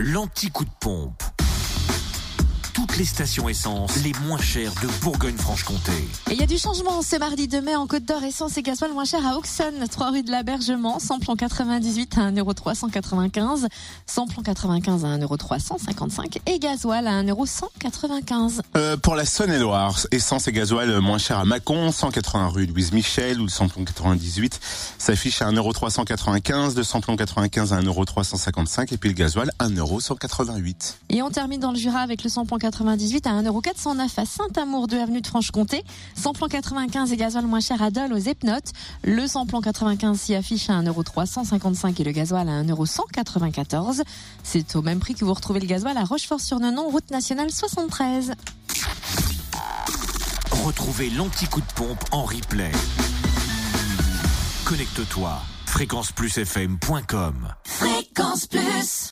l'anti-coup de pompe toutes les stations essence les moins chères de Bourgogne-Franche-Comté. Et il y a du changement ce mardi de mai en Côte d'Or, essence et gasoil moins cher à Auxonne, 3 rue de l'Abergement, samplon 98 à 1,395€, samplon 95 à 1,355€ et gasoil à 1,195€. Euh, pour la Saône-et-Loire, essence et gasoil moins cher à Mâcon, 180 rue Louise Michel, où le samplon 98 s'affiche à 1,395€, de samplon 95 à 1,355€ et puis le gasoil 1,188€. Et on termine dans le Jura avec le samplon 98 à 1,409€ à Saint-Amour de avenue de Franche-Comté. Samplon 95 et gasoil moins cher à Dole aux Epnotes. Le samplon 95 s'y affiche à 1,355€ et le gasoil à 1,194€. C'est au même prix que vous retrouvez le gasoil à Rochefort-sur-Nenon, route nationale 73. Retrouvez l'anti-coup de pompe en replay. Connecte-toi. fréquenceplusfm.com Fréquence Plus